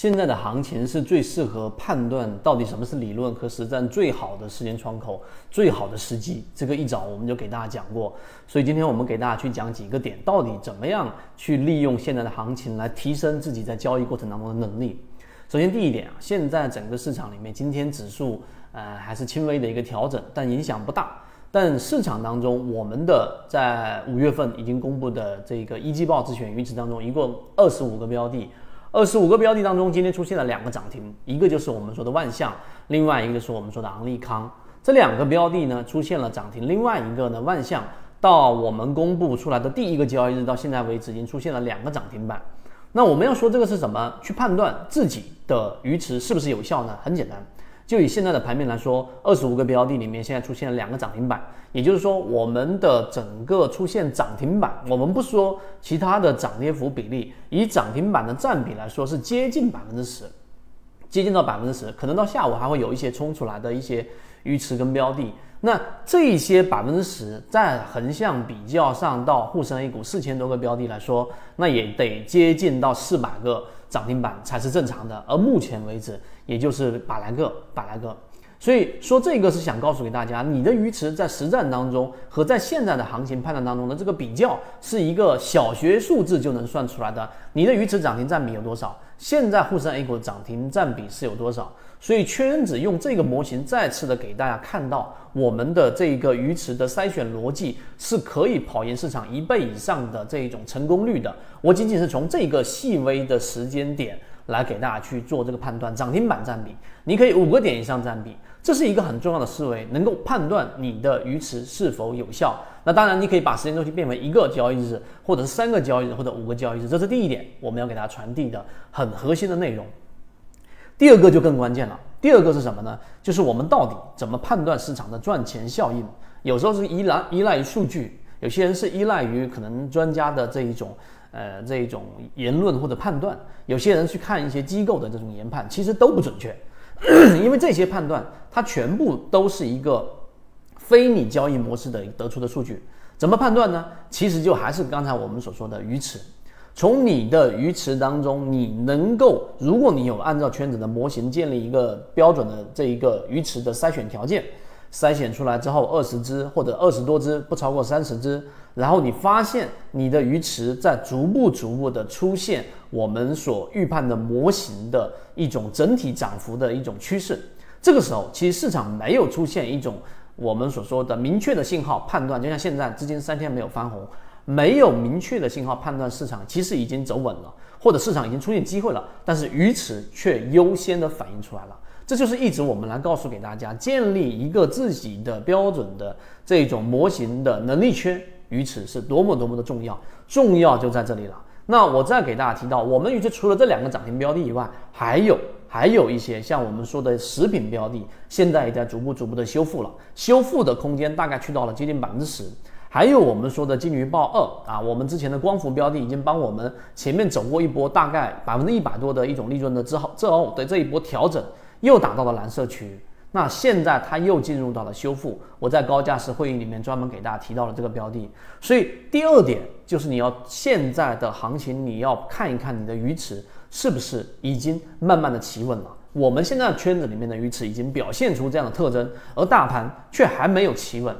现在的行情是最适合判断到底什么是理论和实战最好的时间窗口、最好的时机。这个一早我们就给大家讲过，所以今天我们给大家去讲几个点，到底怎么样去利用现在的行情来提升自己在交易过程当中的能力。首先第一点啊，现在整个市场里面，今天指数呃还是轻微的一个调整，但影响不大。但市场当中，我们的在五月份已经公布的这个一季报自选鱼池当中，一共二十五个标的。二十五个标的当中，今天出现了两个涨停，一个就是我们说的万象，另外一个就是我们说的昂立康。这两个标的呢出现了涨停，另外一个呢万象到我们公布出来的第一个交易日到现在为止，已经出现了两个涨停板。那我们要说这个是什么？去判断自己的鱼池是不是有效呢？很简单。就以现在的盘面来说，二十五个标的里面现在出现了两个涨停板，也就是说，我们的整个出现涨停板，我们不说其他的涨跌幅比例，以涨停板的占比来说是接近百分之十，接近到百分之十，可能到下午还会有一些冲出来的一些鱼池跟标的。那这些百分之十，在横向比较上，到沪深 A 股四千多个标的来说，那也得接近到四百个涨停板才是正常的。而目前为止，也就是百来个，百来个。所以说，这个是想告诉给大家，你的鱼池在实战当中和在现在的行情判断当中的这个比较，是一个小学数字就能算出来的。你的鱼池涨停占比有多少？现在沪深 A 股涨停占比是有多少？所以圈子用这个模型再次的给大家看到，我们的这个鱼池的筛选逻辑是可以跑赢市场一倍以上的这一种成功率的。我仅仅是从这个细微的时间点来给大家去做这个判断，涨停板占比，你可以五个点以上占比。这是一个很重要的思维，能够判断你的鱼池是否有效。那当然，你可以把时间周期变为一个交易日，或者是三个交易日，或者五个交易日。这是第一点，我们要给大家传递的很核心的内容。第二个就更关键了。第二个是什么呢？就是我们到底怎么判断市场的赚钱效应？有时候是依赖依赖于数据，有些人是依赖于可能专家的这一种呃这一种言论或者判断，有些人去看一些机构的这种研判，其实都不准确。因为这些判断，它全部都是一个非你交易模式的得出的数据，怎么判断呢？其实就还是刚才我们所说的鱼池，从你的鱼池当中，你能够，如果你有按照圈子的模型建立一个标准的这一个鱼池的筛选条件。筛选出来之后，二十只或者二十多只，不超过三十只。然后你发现你的鱼池在逐步逐步的出现我们所预判的模型的一种整体涨幅的一种趋势。这个时候，其实市场没有出现一种我们所说的明确的信号判断，就像现在资金三天没有翻红，没有明确的信号判断市场其实已经走稳了，或者市场已经出现机会了，但是鱼池却优先的反映出来了。这就是一直我们来告诉给大家，建立一个自己的标准的这种模型的能力圈，鱼池是多么多么的重要，重要就在这里了。那我再给大家提到，我们鱼池除了这两个涨停标的以外，还有还有一些像我们说的食品标的，现在也在逐步逐步的修复了，修复的空间大概去到了接近百分之十。还有我们说的金鱼报二啊，我们之前的光伏标的已经帮我们前面走过一波大概百分之一百多的一种利润的之后，之后的这一波调整。又打到了蓝色区，那现在它又进入到了修复。我在高价值会议里面专门给大家提到了这个标的，所以第二点就是你要现在的行情，你要看一看你的鱼池是不是已经慢慢的企稳了。我们现在圈子里面的鱼池已经表现出这样的特征，而大盘却还没有企稳，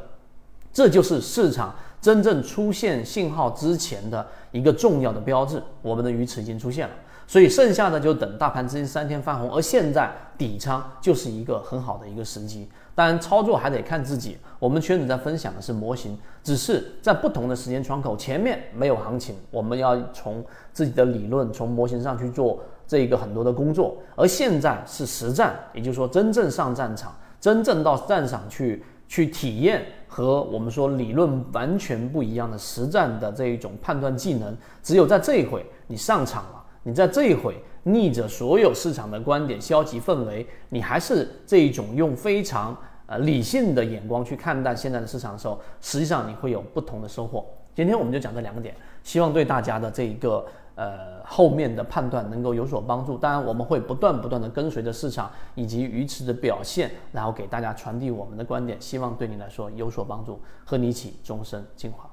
这就是市场真正出现信号之前的一个重要的标志。我们的鱼池已经出现了。所以剩下的就等大盘资金三天翻红，而现在底仓就是一个很好的一个时机。当然操作还得看自己。我们圈子在分享的是模型，只是在不同的时间窗口，前面没有行情，我们要从自己的理论、从模型上去做这一个很多的工作。而现在是实战，也就是说真正上战场，真正到战场去去体验和我们说理论完全不一样的实战的这一种判断技能。只有在这一回你上场了。你在这一回逆着所有市场的观点、消极氛围，你还是这一种用非常呃理性的眼光去看待现在的市场的时候，实际上你会有不同的收获。今天我们就讲这两个点，希望对大家的这一个呃后面的判断能够有所帮助。当然，我们会不断不断的跟随着市场以及鱼池的表现，然后给大家传递我们的观点，希望对你来说有所帮助，和你一起终身进化。